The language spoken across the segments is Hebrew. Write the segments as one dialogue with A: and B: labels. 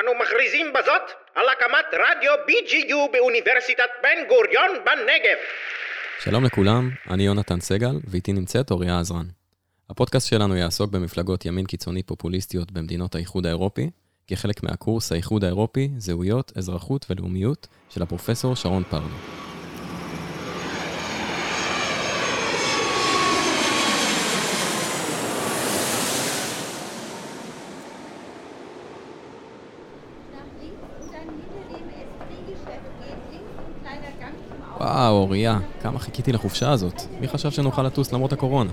A: אנו מכריזים בזאת על הקמת רדיו BGU באוניברסיטת בן גוריון בנגב.
B: שלום לכולם, אני יונתן סגל, ואיתי נמצאת אוריה עזרן. הפודקאסט שלנו יעסוק במפלגות ימין קיצוני פופוליסטיות במדינות האיחוד האירופי, כחלק מהקורס האיחוד האירופי, זהויות, אזרחות ולאומיות של הפרופסור שרון פרדו. וואו, אוריה, כמה חיכיתי לחופשה הזאת. מי חשב שנוכל לטוס למרות הקורונה?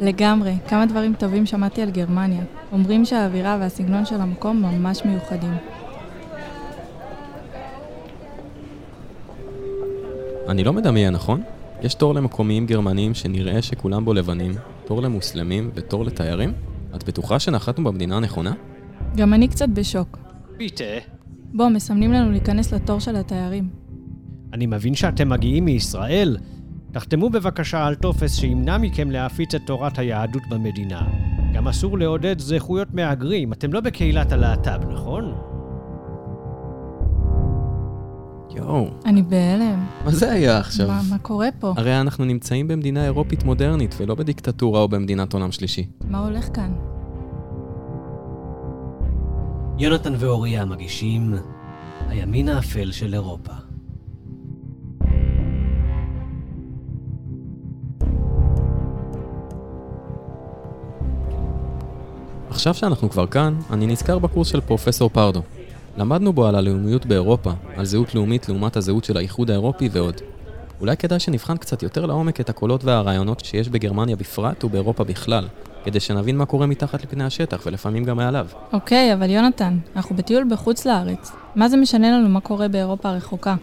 C: לגמרי, כמה דברים טובים שמעתי על גרמניה. אומרים שהאווירה והסגנון של המקום ממש מיוחדים.
B: אני לא מדמיין, נכון? יש תור למקומיים גרמניים שנראה שכולם בו לבנים, תור למוסלמים ותור לתיירים? את בטוחה שנחתנו במדינה הנכונה?
C: גם אני קצת בשוק.
D: ביטה,
C: בוא, מסמנים לנו להיכנס לתור של התיירים.
D: אני מבין שאתם מגיעים מישראל. תחתמו בבקשה על טופס שימנע מכם להפיץ את תורת היהדות במדינה. גם אסור לעודד זכויות מהגרים, אתם לא בקהילת הלהט"ב, נכון?
B: יואו,
C: אני בהלם.
B: מה זה היה עכשיו?
C: מה, מה קורה פה?
B: הרי אנחנו נמצאים במדינה אירופית מודרנית ולא בדיקטטורה או במדינת עולם שלישי.
C: מה הולך כאן?
D: יונתן ואוריה מגישים הימין האפל של אירופה.
B: עכשיו שאנחנו כבר כאן, אני נזכר בקורס של פרופסור פרדו. למדנו בו על הלאומיות באירופה, על זהות לאומית לעומת הזהות של האיחוד האירופי ועוד. אולי כדאי שנבחן קצת יותר לעומק את הקולות והרעיונות שיש בגרמניה בפרט ובאירופה בכלל, כדי שנבין מה קורה מתחת לפני השטח ולפעמים גם מעליו.
C: אוקיי, אבל יונתן, אנחנו בטיול בחוץ לארץ. מה זה משנה לנו מה קורה באירופה הרחוקה?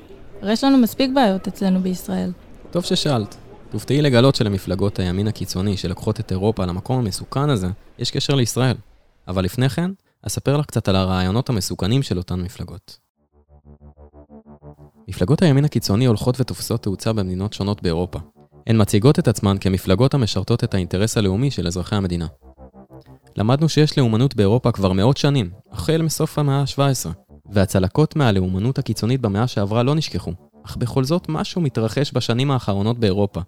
C: הרי יש לנו מספיק בעיות אצלנו בישראל.
B: טוב ששאלת. תופתעי לגלות שלמפלגות הימין הקיצוני שלוקחות את אירופה למקום המסוכן הזה, יש קשר לישראל. אבל לפני כן, אספר לך קצת על הרעיונות המסוכנים של אותן מפלגות. מפלגות הימין הקיצוני הולכות ותופסות תאוצה במדינות שונות באירופה. הן מציגות את עצמן כמפלגות המשרתות את האינטרס הלאומי של אזרחי המדינה. למדנו שיש לאומנות באירופה כבר מאות שנים, החל מסוף המאה ה-17, והצלקות מהלאומנות הקיצונית במאה שעברה לא נשכחו, אך בכל זאת משהו מתרחש בשנים האחרונות באירופה,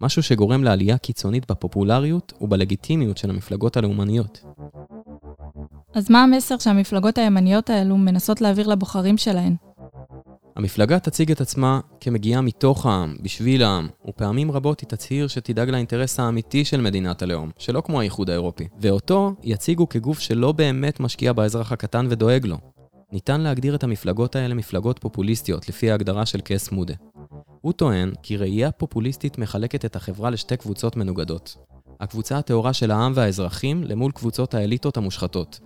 B: משהו שגורם לעלייה קיצונית בפופולריות ובלגיטימיות של המפלגות הלאומניות.
C: אז מה המסר שהמפלגות הימניות האלו מנסות להעביר לבוחרים שלהן?
B: המפלגה תציג את עצמה כמגיעה מתוך העם, בשביל העם, ופעמים רבות היא תצהיר שתדאג לאינטרס האמיתי של מדינת הלאום, שלא כמו האיחוד האירופי, ואותו יציגו כגוף שלא באמת משקיע באזרח הקטן ודואג לו. ניתן להגדיר את המפלגות האלה מפלגות פופוליסטיות, לפי ההגדרה של קס מודה. הוא טוען כי ראייה פופוליסטית מחלקת את החברה לשתי קבוצות מנוגדות. הקבוצה הטהורה של העם והאזרחים למול קבוצות האליטות המושחתות.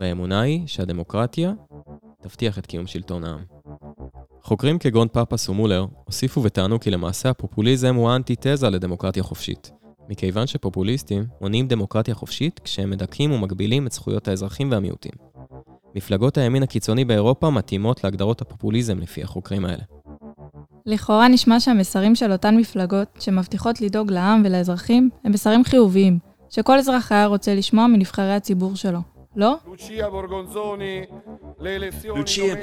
B: והאמונה היא שהדמוקרטיה תבטיח את קיום שלטון העם. חוקרים כגון פאפס ומולר הוסיפו וטענו כי למעשה הפופוליזם הוא האנטיתזה לדמוקרטיה חופשית. מכיוון שפופוליסטים מונעים דמוקרטיה חופשית כשהם מדכאים ומגבילים את זכויות האזרחים והמיעוטים. מפלגות הימין הקיצוני באירופה מתאימות להגדרות הפופוליזם לפי החוקרים האלה.
C: לכאורה נשמע שהמסרים של אותן מפלגות, שמבטיחות לדאוג לעם ולאזרחים, הם מסרים חיוביים, שכל אזרח היה רוצה לשמוע מנבחרי הציבור שלו. לא?
E: Lucia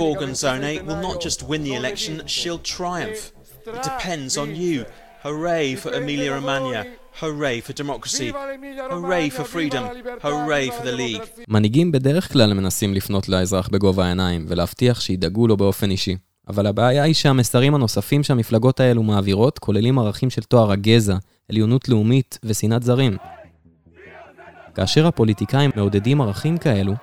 E: Borgonzone will not just win the election, she'll triumph. It depends on you. Hooray for Emilia Romagna. Hooray for democracy. Hooray for freedom. Hooray for the League.
B: מנהיגים בדרך כלל מנסים לפנות לאזרח בגובה העיניים ולהבטיח שידאגו לו באופן אישי. אבל הבעיה היא שהמסרים הנוספים שהמפלגות האלו מעבירות כוללים ערכים של תואר הגזע, עליונות לאומית ושנאת זרים. כאשר הפוליטיקאים מעודדים ערכים כאלו,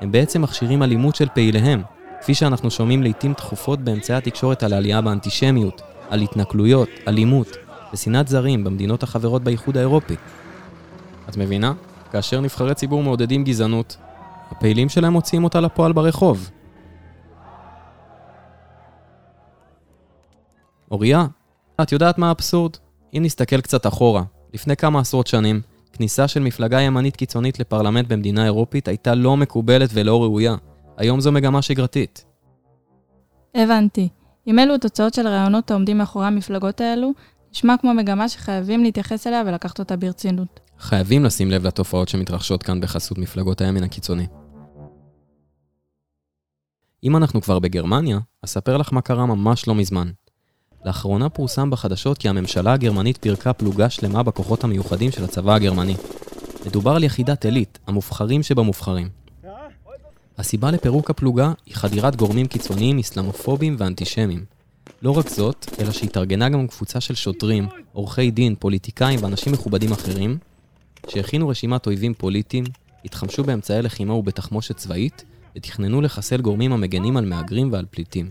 B: הם בעצם מכשירים אלימות של פעיליהם, כפי שאנחנו שומעים לעיתים תכופות באמצעי התקשורת על העלייה באנטישמיות, על התנכלויות, אלימות ושנאת זרים במדינות החברות באיחוד האירופי. את מבינה? כאשר נבחרי ציבור מעודדים גזענות, הפעילים שלהם מוציאים אותה לפועל ברחוב. אוריה, את יודעת מה האבסורד? אם נסתכל קצת אחורה, לפני כמה עשרות שנים, כניסה של מפלגה ימנית קיצונית לפרלמנט במדינה אירופית הייתה לא מקובלת ולא ראויה. היום זו מגמה שגרתית.
C: הבנתי. אם אלו התוצאות של הרעיונות העומדים מאחורי המפלגות האלו, נשמע כמו מגמה שחייבים להתייחס אליה ולקחת אותה ברצינות.
B: חייבים לשים לב לתופעות שמתרחשות כאן בחסות מפלגות הימין הקיצוני. אם אנחנו כבר בגרמניה, אספר לך מה קרה ממש לא מזמן. לאחרונה פורסם בחדשות כי הממשלה הגרמנית פירקה פלוגה שלמה בכוחות המיוחדים של הצבא הגרמני. מדובר על יחידת עילית, המובחרים שבמובחרים. הסיבה לפירוק הפלוגה היא חדירת גורמים קיצוניים אסלאמופובים ואנטישמיים. לא רק זאת, אלא שהתארגנה גם קבוצה של שוטרים, עורכי דין, פוליטיקאים ואנשים מכובדים אחרים, שהכינו רשימת אויבים פוליטיים, התחמשו באמצעי לחימה ובתחמושת צבאית, ותכננו לחסל גורמים המגנים על מהגרים ועל פליטים.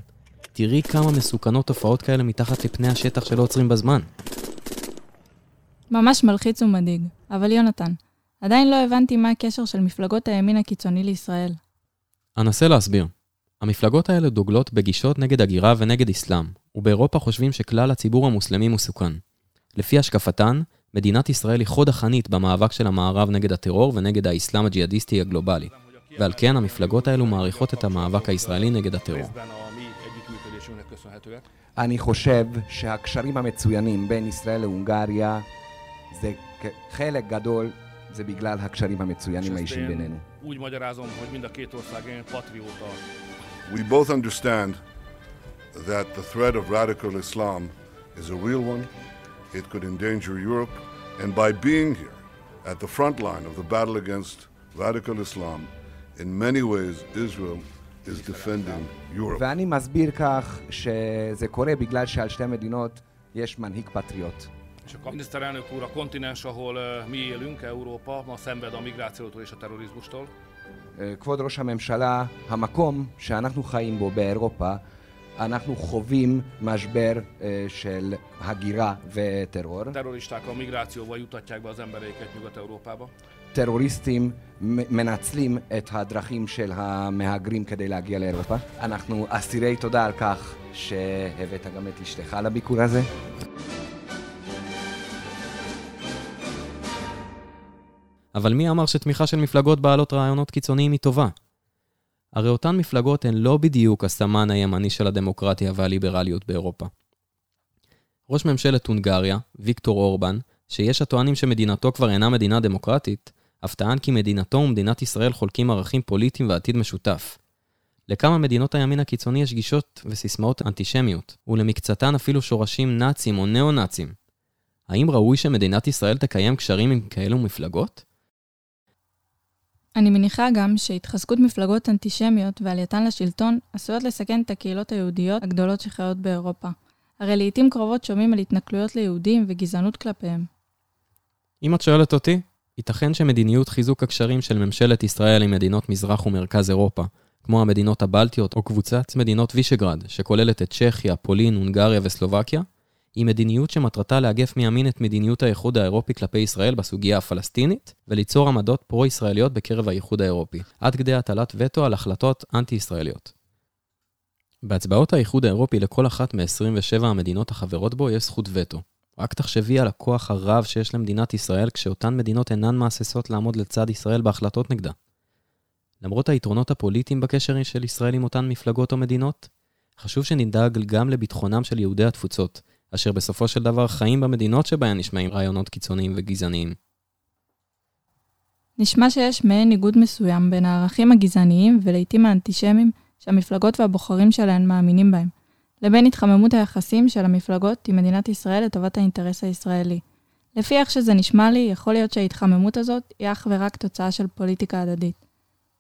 B: תראי כמה מסוכנות תופעות כאלה מתחת לפני השטח שלא עוצרים בזמן.
C: ממש מלחיץ ומדאיג. אבל יונתן, עדיין לא הבנתי מה הקשר של מפלגות הימין הקיצוני לישראל.
B: אנסה להסביר. המפלגות האלה דוגלות בגישות נגד הגירה ונגד אסלאם, ובאירופה חושבים שכלל הציבור המוסלמי מסוכן. לפי השקפתן, מדינת ישראל היא חוד החנית במאבק של המערב נגד הטרור ונגד האסלאם הג'יהאדיסטי הגלובלי, ועל כן המפלגות האלו מעריכות את המאבק הישראלי נגד הטרור.
F: אני חושב שהקשרים המצוינים בין ישראל להונגריה זה חלק גדול, זה בגלל הקשרים המצוינים האישיים בינינו.
G: úgy magyarázom, hogy mind a két ország ilyen patrióta.
H: We both understand that the threat of radical Islam is a real one. It could endanger Europe. And by being here at the front line of the battle against radical Islam, in many ways, Israel is defending Europe.
F: ואני מסביר כך שזה קורה בגלל שעל שתי מדינות יש מנהיג פטריוט.
G: És a miniszterelnök úr, a kontinens, ahol ö, mi élünk, Európa, ma szenved a migrációtól és a terrorizmustól.
F: אה, כבוד ראש הממשלה, המקום שאנחנו חיים בו באירופה, אנחנו חווים משבר אה, של הגירה וטרור.
G: A migrációval jutatják be az embereiket Nyugat-Európába.
F: טרוריסטים מנצלים את הדרכים של המהגרים כדי להגיע לאירופה. אנחנו אסירי תודה על כך שהבאת גם את אשתך לביקור הזה.
B: אבל מי אמר שתמיכה של מפלגות בעלות רעיונות קיצוניים היא טובה? הרי אותן מפלגות הן לא בדיוק הסמן הימני של הדמוקרטיה והליברליות באירופה. ראש ממשלת הונגריה, ויקטור אורבן, שיש הטוענים שמדינתו כבר אינה מדינה דמוקרטית, אף טען כי מדינתו ומדינת ישראל חולקים ערכים פוליטיים ועתיד משותף. לכמה מדינות הימין הקיצוני יש גישות וסיסמאות אנטישמיות, ולמקצתן אפילו שורשים נאצים או ניאו-נאצים. האם ראוי שמדינת ישראל תקיים קשרים עם כאלו מפלגות?
C: אני מניחה גם שהתחזקות מפלגות אנטישמיות ועלייתן לשלטון עשויות לסכן את הקהילות היהודיות הגדולות שחיות באירופה. הרי לעיתים קרובות שומעים על התנכלויות ליהודים וגזענות כלפיהם.
B: אם את שואלת אותי, ייתכן שמדיניות חיזוק הקשרים של ממשלת ישראל עם מדינות מזרח ומרכז אירופה, כמו המדינות הבלטיות או קבוצת מדינות וישגרד, שכוללת את צ'כיה, פולין, הונגריה וסלובקיה, היא מדיניות שמטרתה לאגף מימין את מדיניות האיחוד האירופי כלפי ישראל בסוגיה הפלסטינית, וליצור עמדות פרו-ישראליות בקרב האיחוד האירופי, עד כדי הטלת וטו על החלטות אנטי-ישראליות. בהצבעות האיחוד האירופי לכל אחת מ-27 המדינות החברות בו יש זכות וטו. רק תחשבי על הכוח הרב שיש למדינת ישראל כשאותן מדינות אינן מהססות לעמוד לצד ישראל בהחלטות נגדה. למרות היתרונות הפוליטיים בקשר של ישראל עם אותן מפלגות או מדינות, חשוב שנדאג גם לביטחונם של יהודי התפוצות, אשר בסופו של דבר חיים במדינות שבהן נשמעים רעיונות קיצוניים וגזעניים.
C: נשמע שיש מעין ניגוד מסוים בין הערכים הגזעניים ולעיתים האנטישמיים שהמפלגות והבוחרים שלהן מאמינים בהם, לבין התחממות היחסים של המפלגות עם מדינת ישראל לטובת האינטרס הישראלי. לפי איך שזה נשמע לי, יכול להיות שההתחממות הזאת היא אך ורק תוצאה של פוליטיקה הדדית.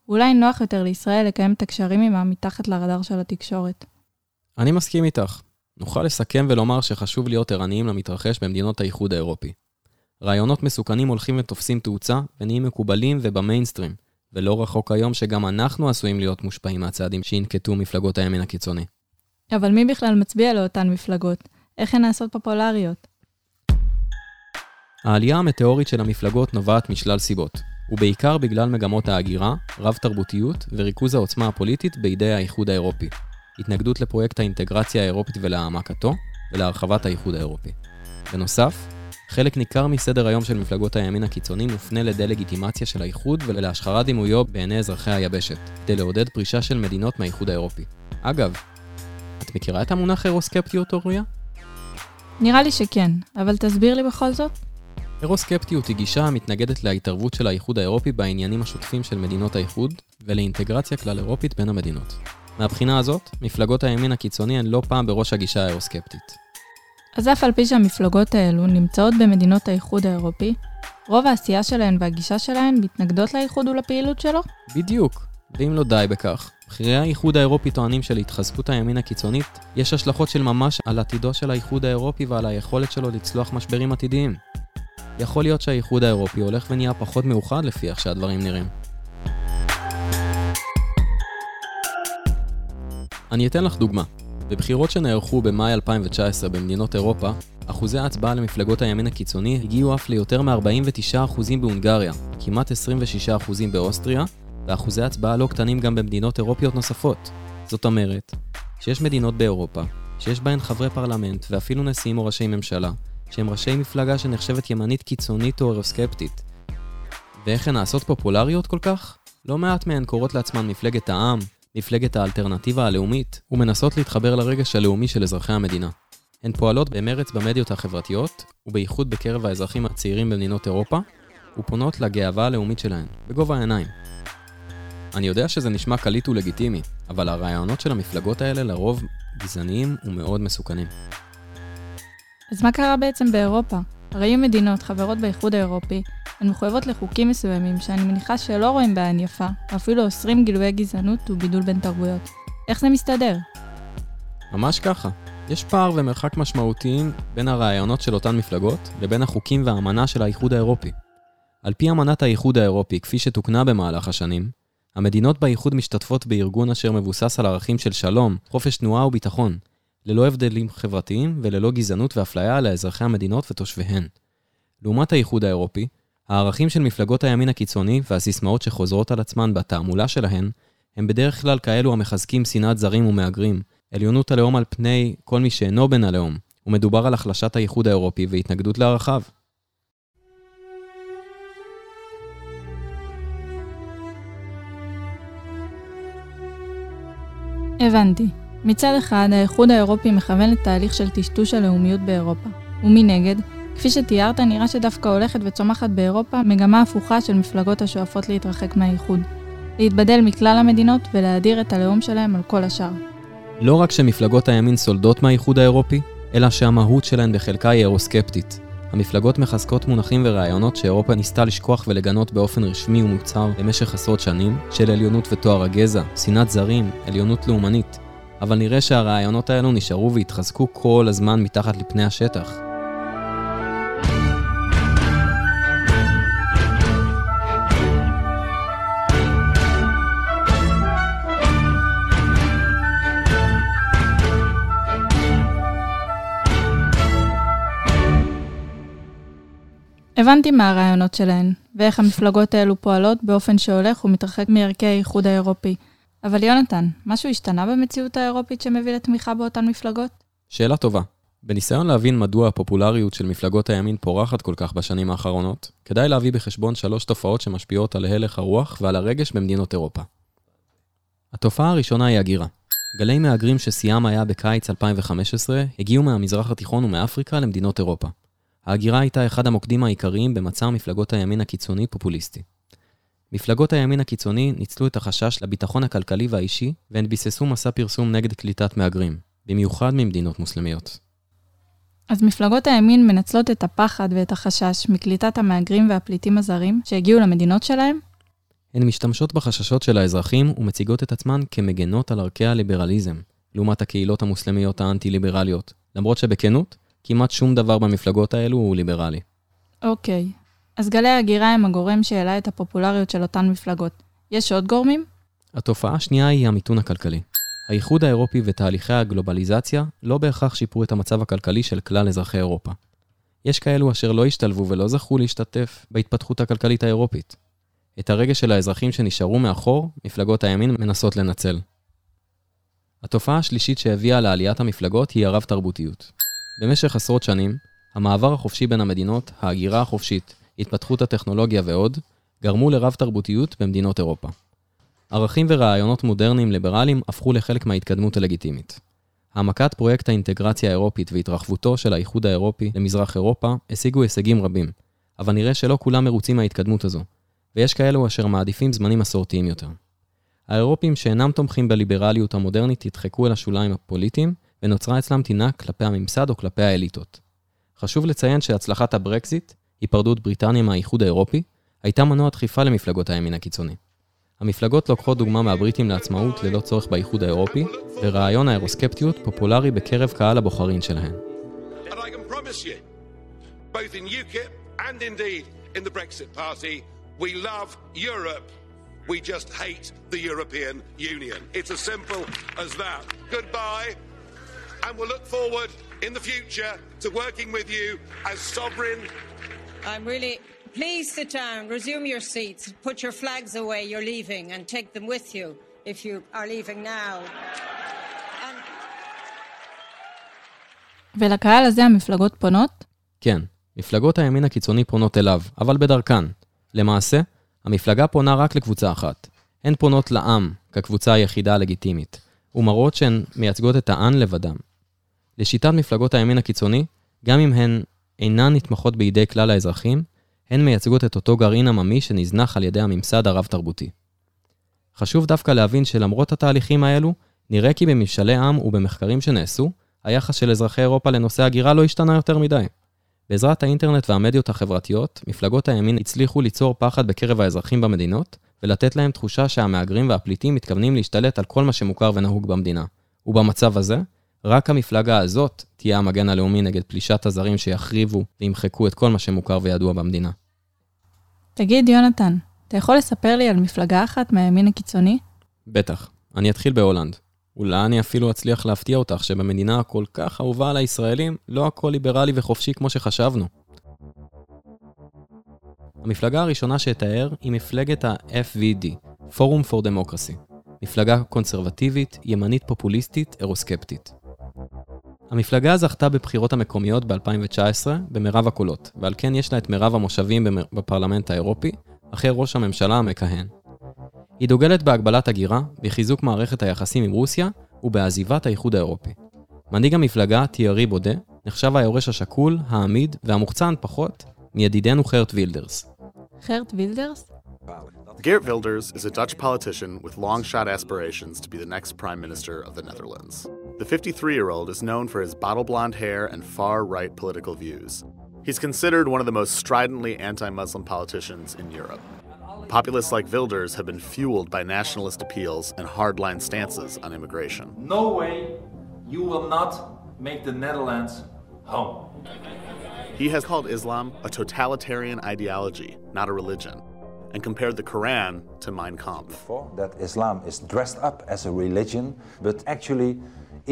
C: אולי נוח יותר לישראל לקיים את הקשרים עימם מתחת לרדאר של התקשורת.
B: אני מסכים איתך. נוכל לסכם ולומר שחשוב להיות ערניים למתרחש במדינות האיחוד האירופי. רעיונות מסוכנים הולכים ותופסים תאוצה ונהיים מקובלים ובמיינסטרים, ולא רחוק היום שגם אנחנו עשויים להיות מושפעים מהצעדים שינקטו מפלגות הימין הקיצוני.
C: אבל מי בכלל מצביע לאותן מפלגות? איך הן נעשות פופולריות?
B: העלייה המטאורית של המפלגות נובעת משלל סיבות, ובעיקר בגלל מגמות ההגירה, רב-תרבותיות וריכוז העוצמה הפוליטית בידי האיחוד האירופי. התנגדות לפרויקט האינטגרציה האירופית ולהעמקתו, ולהרחבת האיחוד האירופי. בנוסף, חלק ניכר מסדר היום של מפלגות הימין הקיצוני מופנה לדה-לגיטימציה של האיחוד ולהשחרת דימויו בעיני אזרחי היבשת, כדי לעודד פרישה של מדינות מהאיחוד האירופי. אגב, את מכירה את המונח אירוסקפטיות, אוריה?
C: נראה לי שכן, אבל תסביר לי בכל זאת.
B: אירוסקפטיות היא גישה המתנגדת להתערבות של האיחוד האירופי בעניינים השוטפים של מדינות האיחוד ולאינטגרציה כלל אירופית בין המדינות. מהבחינה הזאת, מפלגות הימין הקיצוני הן לא פעם בראש הגישה האירוסקפטית.
C: אז אף על פי שהמפלגות האלו נמצאות במדינות האיחוד האירופי, רוב העשייה שלהן והגישה שלהן מתנגדות לאיחוד ולפעילות שלו?
B: בדיוק. ואם לא די בכך, בכירי האיחוד האירופי טוענים שלהתחזקות הימין הקיצונית יש השלכות של ממש על עתידו של האיחוד האירופי ועל היכולת שלו לצלוח משברים עתידיים. יכול להיות שהאיחוד האירופי הולך ונהיה פחות מאוחד לפי איך שהדברים נראים. אני אתן לך דוגמה. בבחירות שנערכו במאי 2019 במדינות אירופה, אחוזי ההצבעה למפלגות הימין הקיצוני הגיעו אף ליותר מ-49% בהונגריה, כמעט 26% באוסטריה, ואחוזי הצבעה לא קטנים גם במדינות אירופיות נוספות. זאת אומרת, שיש מדינות באירופה, שיש בהן חברי פרלמנט ואפילו נשיאים או ראשי ממשלה, שהם ראשי מפלגה שנחשבת ימנית קיצונית או אירוסקפטית. ואיך הן נעשות פופולריות כל כך? לא מעט מהן קוראות לעצמן מפלגת העם, מפלגת האלטרנטיבה הלאומית, ומנסות להתחבר לרגש הלאומי של אזרחי המדינה. הן פועלות במרץ במדיות החברתיות, ובייחוד בקרב האזרחים הצעירים במדינות אירופה, ופונות לגאווה הלאומית שלהן, בגובה העיניים. אני יודע שזה נשמע קליט ולגיטימי, אבל הרעיונות של המפלגות האלה לרוב גזעניים ומאוד מסוכנים.
C: אז מה קרה בעצם באירופה? הרי יהיו מדינות חברות באיחוד האירופי, הן מחויבות לחוקים מסוימים שאני מניחה שלא רואים בעין יפה, ואפילו אוסרים גילויי גזענות ובידול בין תרבויות. איך זה מסתדר?
B: ממש ככה. יש פער ומרחק משמעותיים בין הרעיונות של אותן מפלגות לבין החוקים והאמנה של האיחוד האירופי. על פי אמנת האיחוד האירופי, כפי שתוקנה במהלך השנים, המדינות באיחוד משתתפות בארגון אשר מבוסס על ערכים של שלום, חופש תנועה וביטחון, ללא הבדלים חברתיים וללא גזענות ואפליה לאזרחי המדינות ותושביהן. לעומת האיחוד האירופי, הערכים של מפלגות הימין הקיצוני והסיסמאות שחוזרות על עצמן בתעמולה שלהן, הם בדרך כלל כאלו המחזקים שנאת זרים ומהגרים, עליונות הלאום על פני כל מי שאינו בן הלאום, ומדובר על החלשת האיחוד האירופי והתנגדות לערכיו.
C: הבנתי. מצד אחד, האיחוד האירופי מכוון לתהליך של טשטוש הלאומיות באירופה. ומנגד, כפי שתיארת, נראה שדווקא הולכת וצומחת באירופה מגמה הפוכה של מפלגות השואפות להתרחק מהאיחוד. להתבדל מכלל המדינות ולהדיר את הלאום שלהם על כל השאר.
B: לא רק שמפלגות הימין סולדות מהאיחוד האירופי, אלא שהמהות שלהן בחלקה היא אירוסקפטית. המפלגות מחזקות מונחים ורעיונות שאירופה ניסתה לשכוח ולגנות באופן רשמי ומוצהר במשך עשרות שנים, של עליונות וטוהר הגזע, שנאת זרים, עליונות לאומנית. אבל נראה שהרעיונות האלו נשארו והתחזקו כל הזמן מתחת לפני השטח.
C: הבנתי מה הרעיונות שלהן, ואיך המפלגות האלו פועלות באופן שהולך ומתרחק מערכי האיחוד האירופי. אבל יונתן, משהו השתנה במציאות האירופית שמביא לתמיכה באותן מפלגות?
B: שאלה טובה. בניסיון להבין מדוע הפופולריות של מפלגות הימין פורחת כל כך בשנים האחרונות, כדאי להביא בחשבון שלוש תופעות שמשפיעות על הלך הרוח ועל הרגש במדינות אירופה. התופעה הראשונה היא הגירה. גלי מהגרים ששיאם היה בקיץ 2015 הגיעו מהמזרח התיכון ומאפריקה למדינות אירופה. ההגירה הייתה אחד המוקדים העיקריים במצע מפלגות הימין הקיצוני-פופוליסטי. מפלגות הימין הקיצוני ניצלו את החשש לביטחון הכלכלי והאישי, והן ביססו מסע פרסום נגד קליטת מהגרים, במיוחד ממדינות מוסלמיות.
C: אז מפלגות הימין מנצלות את הפחד ואת החשש מקליטת המהגרים והפליטים הזרים שהגיעו למדינות שלהם?
B: הן משתמשות בחששות של האזרחים ומציגות את עצמן כמגנות על ערכי הליברליזם, לעומת הקהילות המוסלמיות האנטי-ליברליות, למרות שבכנות, כמעט שום דבר במפלגות האלו הוא ליברלי.
C: אוקיי, אז גלי ההגירה הם הגורם שהעלה את הפופולריות של אותן מפלגות. יש עוד גורמים?
B: התופעה השנייה היא המיתון הכלכלי. האיחוד האירופי ותהליכי הגלובליזציה לא בהכרח שיפרו את המצב הכלכלי של כלל אזרחי אירופה. יש כאלו אשר לא השתלבו ולא זכו להשתתף בהתפתחות הכלכלית האירופית. את הרגש של האזרחים שנשארו מאחור, מפלגות הימין מנסות לנצל. התופעה השלישית שהביאה לעליית המפלגות היא הרב-תרבותיות. במשך עשרות שנים, המעבר החופשי בין המדינות, ההגירה החופשית, התפתחות הטכנולוגיה ועוד, גרמו לרב-תרבותיות במדינות אירופה. ערכים ורעיונות מודרניים ליברליים הפכו לחלק מההתקדמות הלגיטימית. העמקת פרויקט האינטגרציה האירופית והתרחבותו של האיחוד האירופי למזרח אירופה השיגו הישגים רבים, אבל נראה שלא כולם מרוצים מההתקדמות הזו, ויש כאלו אשר מעדיפים זמנים מסורתיים יותר. האירופים שאינם תומכים בליברליות המודרנית ידחקו אל השוליים הפוליטיים, ונוצרה אצלם טינה כלפי הממסד או כלפי האליטות. חשוב לציין שהצלחת הברקזיט, היפרדות בריטניה מהאיחוד האירופי, הייתה מנוע דחיפה למפלגות הימין הקיצוני. המפלגות לוקחות דוגמה מהבריטים לעצמאות ללא צורך באיחוד האירופי, ורעיון האירוסקפטיות פופולרי בקרב קהל הבוחרים שלהן. We just hate the European Union. It's as simple as that. Goodbye, and we'll look forward in the future to working with you as sovereign. I'm really Please sit down, resume your seats, put your flags away, you're leaving, and take them with you if you are leaving now.
C: ולקהל הזה המפלגות פונות?
B: כן, מפלגות הימין הקיצוני פונות אליו, אבל בדרכן. למעשה, המפלגה פונה רק לקבוצה אחת. הן פונות לעם, כקבוצה היחידה הלגיטימית, ומראות שהן מייצגות את העם לבדם. לשיטת מפלגות הימין הקיצוני, גם אם הן אינן נתמכות בידי כלל האזרחים, הן מייצגות את אותו גרעין עממי שנזנח על ידי הממסד הרב-תרבותי. חשוב דווקא להבין שלמרות התהליכים האלו, נראה כי בממשלי עם ובמחקרים שנעשו, היחס של אזרחי אירופה לנושא הגירה לא השתנה יותר מדי. בעזרת האינטרנט והמדיות החברתיות, מפלגות הימין הצליחו ליצור פחד בקרב האזרחים במדינות, ולתת להם תחושה שהמהגרים והפליטים מתכוונים להשתלט על כל מה שמוכר ונהוג במדינה. ובמצב הזה, רק המפלגה הזאת תהיה המגן הלאומי נגד פלישת הזרים שיחריבו וימחקו את כל מה שמוכר וידוע במדינה.
C: תגיד, יונתן, אתה יכול לספר לי על מפלגה אחת מהימין הקיצוני?
B: בטח. אני אתחיל בהולנד. אולי אני אפילו אצליח להפתיע אותך שבמדינה הכל כך אהובה על הישראלים, לא הכל ליברלי וחופשי כמו שחשבנו. המפלגה הראשונה שאתאר היא מפלגת ה-FVD, Forum for Democracy. מפלגה קונסרבטיבית, ימנית פופוליסטית, אירוסקפטית. המפלגה זכתה בבחירות המקומיות ב-2019 במרב הקולות, ועל כן יש לה את מרב המושבים בפרלמנט האירופי, אחרי ראש הממשלה המכהן. היא דוגלת בהגבלת הגירה, בחיזוק מערכת היחסים עם רוסיה ובעזיבת האיחוד האירופי. מנהיג המפלגה, תיארי בודה, נחשב היורש השקול, העמיד והמוחצן פחות מידידנו חרט וילדרס.
C: חרט וילדרס?
I: Geert Wilders is a Dutch politician with long shot aspirations to be the next Prime Minister of the Netherlands. The 53 year old is known for his bottle blonde hair and far right political views. He's considered one of the most stridently anti Muslim politicians in Europe. Populists like Wilders have been fueled by nationalist appeals and hardline stances on immigration.
J: No way you will not make the Netherlands home.
I: He has called Islam a totalitarian ideology, not a religion and compared the Quran to Mein Kampf.
K: That Islam is dressed up as a religion, but actually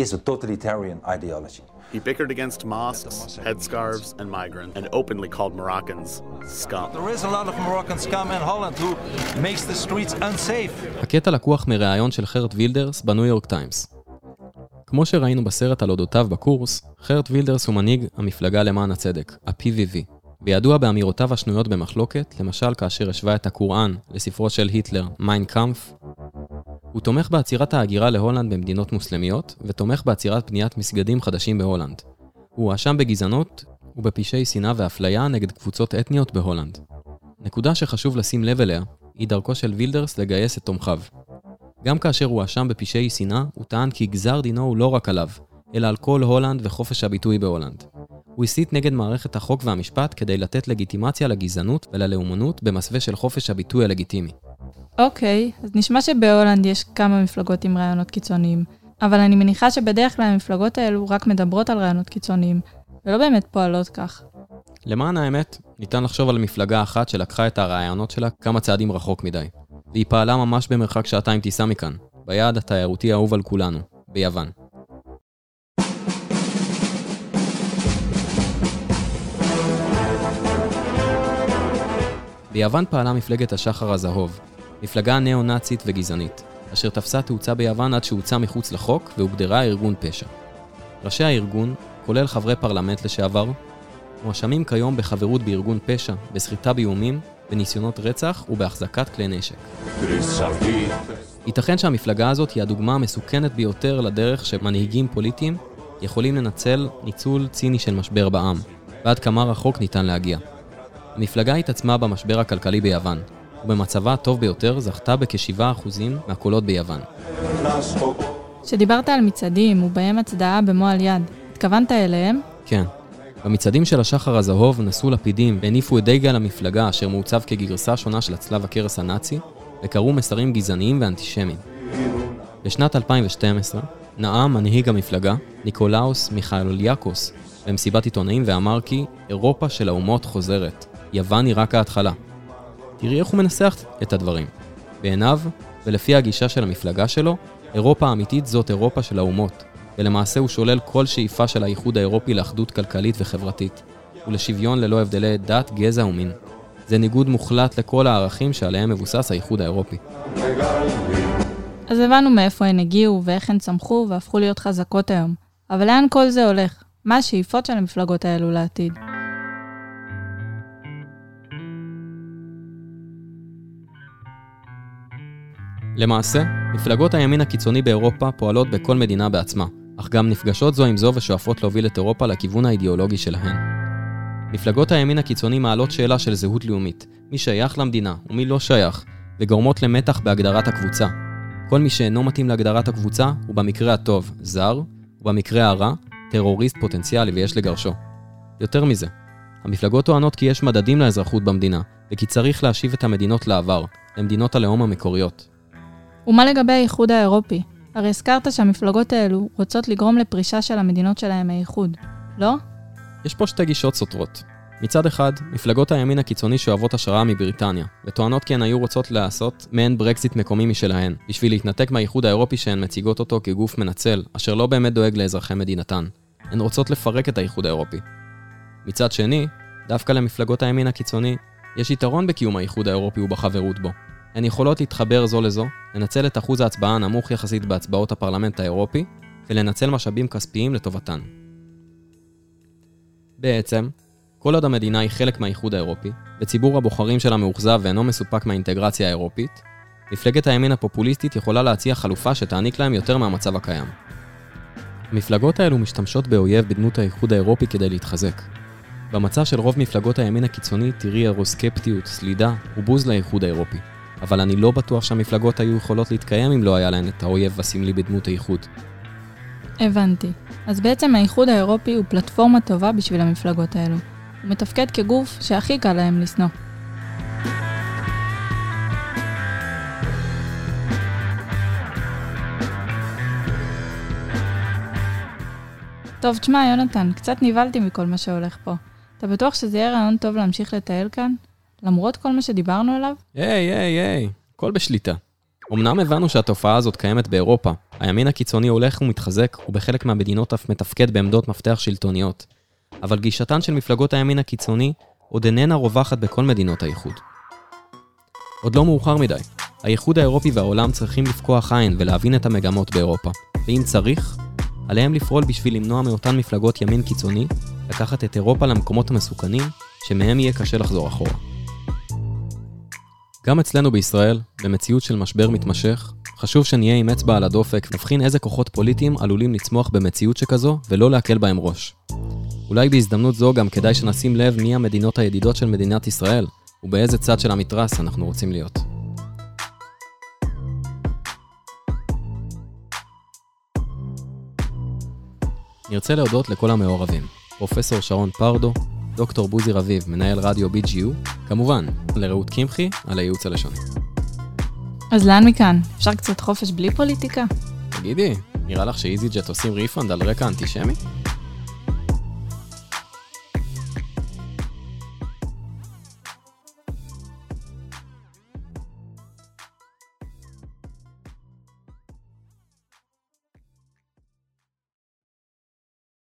K: is a totalitarian ideology.
I: He bickered against mosques, headscarves, and migrants, and openly called Moroccans scum.
J: There is a lot of Moroccan scum in Holland who makes the streets unsafe.
B: הקטע לקוח מראיון של חרט וילדרס בניו יורק טיימס. כמו שראינו בסרט על אודותיו בקורס, חרט וילדרס הוא מנהיג המפלגה למען הצדק, ה-PVV, וידוע באמירותיו השנויות במחלוקת, למשל כאשר השווה את הקוראן לספרו של היטלר, מיין קאמפף. הוא תומך בעצירת ההגירה להולנד ממדינות מוסלמיות, ותומך בעצירת בניית מסגדים חדשים בהולנד. הוא הואשם בגזענות ובפשעי שנאה ואפליה נגד קבוצות אתניות בהולנד. נקודה שחשוב לשים לב אליה, היא דרכו של וילדרס לגייס את תומכיו. גם כאשר הוא הואשם בפשעי שנאה, הוא טען כי גזר דינו הוא לא רק עליו, אלא על כל הולנד וחופש הביטוי בהולנד. הוא הסית נגד מערכת החוק והמשפט כדי לתת לגיטימציה לגזענות וללאומנות במסווה של חופש הביטוי הלגיטימי.
C: אוקיי, אז נשמע שבהולנד יש כמה מפלגות עם רעיונות קיצוניים, אבל אני מניחה שבדרך כלל המפלגות האלו רק מדברות על רעיונות קיצוניים, ולא באמת פועלות כך.
B: למען האמת, ניתן לחשוב על מפלגה אחת שלקחה את הרעיונות שלה כמה צעדים רחוק מדי. והיא פעלה ממש במרחק שעתיים טיסה מכאן, ביעד התיירותי האהוב על כולנו, ביוון. ביוון פעלה מפלגת השחר הזהוב, מפלגה ניאו-נאצית וגזענית, אשר תפסה תאוצה ביוון עד שהוצא מחוץ לחוק והוגדרה ארגון פשע. ראשי הארגון, כולל חברי פרלמנט לשעבר, מואשמים כיום בחברות בארגון פשע, בסחיטה באיומים, בניסיונות רצח ובהחזקת כלי נשק. ייתכן שהמפלגה הזאת היא הדוגמה המסוכנת ביותר לדרך שמנהיגים פוליטיים יכולים לנצל ניצול ציני של משבר בעם, ועד כמה רחוק ניתן להגיע. המפלגה התעצמה במשבר הכלכלי ביוון, ובמצבה הטוב ביותר זכתה בכ-7% מהקולות ביוון.
C: כשדיברת על מצעדים ובהם הצדעה במועל יד, התכוונת אליהם?
B: כן. במצעדים של השחר הזהוב נשאו לפידים והניפו את דגל המפלגה אשר מעוצב כגרסה שונה של הצלב הקרס הנאצי, וקראו מסרים גזעניים ואנטישמיים. בשנת 2012 נאם מנהיג המפלגה, ניקולאוס מיכאליאקוס, במסיבת עיתונאים ואמר כי אירופה של האומות חוזרת, יוון היא רק ההתחלה. תראי איך הוא מנסח את הדברים. בעיניו, ולפי הגישה של המפלגה שלו, אירופה האמיתית זאת אירופה של האומות, ולמעשה הוא שולל כל שאיפה של האיחוד האירופי לאחדות כלכלית וחברתית, ולשוויון ללא הבדלי דת, גזע ומין. זה ניגוד מוחלט לכל הערכים שעליהם מבוסס האיחוד האירופי.
C: אז הבנו מאיפה הן הגיעו ואיך הן צמחו והפכו להיות חזקות היום. אבל לאן כל זה הולך? מה השאיפות של המפלגות האלו לעתיד?
B: למעשה, מפלגות הימין הקיצוני באירופה פועלות בכל מדינה בעצמה, אך גם נפגשות זו עם זו ושואפות להוביל את אירופה לכיוון האידיאולוגי שלהן. מפלגות הימין הקיצוני מעלות שאלה של זהות לאומית, מי שייך למדינה ומי לא שייך, וגורמות למתח בהגדרת הקבוצה. כל מי שאינו מתאים להגדרת הקבוצה הוא במקרה הטוב זר, ובמקרה הרע טרוריסט פוטנציאלי ויש לגרשו. יותר מזה, המפלגות טוענות כי יש מדדים לאזרחות במדינה, וכי צריך להשיב את המדינות לעבר, למדינות הלאום המקוריות.
C: ומה לגבי האיחוד האירופי? הרי הזכרת שהמפלגות האלו רוצות לגרום לפרישה של המדינות שלהם מהאיחוד, לא?
B: יש פה שתי גישות סותרות. מצד אחד, מפלגות הימין הקיצוני שואבות השראה מבריטניה, וטוענות כי הן היו רוצות לעשות מעין ברקזיט מקומי משלהן, בשביל להתנתק מהאיחוד האירופי שהן מציגות אותו כגוף מנצל, אשר לא באמת דואג לאזרחי מדינתן. הן רוצות לפרק את האיחוד האירופי. מצד שני, דווקא למפלגות הימין הקיצוני, יש יתרון בקיום האיחוד האירופי ובחברות בו. הן יכולות להתחבר זו לזו, לנצל את אחוז ההצבעה הנמוך יחסית בהצבעות הפרלמנט האירופי, ולנצל משאבים כספיים לטובתן. בעצם, כל עוד המדינה היא חלק מהאיחוד האירופי, וציבור הבוחרים שלה מאוכזב ואינו מסופק מהאינטגרציה האירופית, מפלגת הימין הפופוליסטית יכולה להציע חלופה שתעניק להם יותר מהמצב הקיים. המפלגות האלו משתמשות באויב בדמות האיחוד האירופי כדי להתחזק. במצע של רוב מפלגות הימין הקיצוני תראי אירוסקפטיות, סלידה ובוז לאיחוד האירופי. אבל אני לא בטוח שהמפלגות היו יכולות להתקיים אם לא היה להן את האויב הסמלי בדמות האיחוד.
C: הבנתי. אז בעצם האיחוד האירופי הוא פלטפורמה טובה בשביל המפלגות האלו. הוא מתפקד כגוף שהכי קל להם לשנוא. טוב, תשמע, יונתן, קצת נבהלתי מכל מה שהולך פה. אתה בטוח שזה יהיה רעיון טוב להמשיך לטייל כאן? למרות כל מה שדיברנו עליו?
B: היי, היי, היי, הכל בשליטה. אמנם הבנו שהתופעה הזאת קיימת באירופה, הימין הקיצוני הולך ומתחזק, ובחלק מהמדינות אף מתפקד בעמדות מפתח שלטוניות. אבל גישתן של מפלגות הימין הקיצוני עוד איננה רווחת בכל מדינות האיחוד. עוד לא מאוחר מדי. האיחוד האירופי והעולם צריכים לפקוח עין ולהבין את המגמות באירופה, ואם צריך, עליהם לפעול בשביל למנוע מאותן מפלגות ימין קיצוני לקחת את אירופה למקומות המסוכנים, שמהם יהיה קשה לחזור אחורה. גם אצלנו בישראל, במציאות של משבר מתמשך, חשוב שנהיה עם אצבע על הדופק ונבחין איזה כוחות פוליטיים עלולים לצמוח במציאות שכזו ולא להקל בהם ראש. אולי בהזדמנות זו גם כדאי שנשים לב מי המדינות הידידות של מדינת ישראל, ובאיזה צד של המתרס אנחנו רוצים להיות. נרצה להודות לכל המעורבים, פרופסור שרון פרדו, דוקטור בוזי רביב, מנהל רדיו BGU, כמובן, לרעות קמחי על הייעוץ הלשוני.
C: אז לאן מכאן? אפשר קצת חופש בלי פוליטיקה?
B: תגידי, נראה לך שאיזי ג'ט עושים ריפונד על רקע אנטישמי?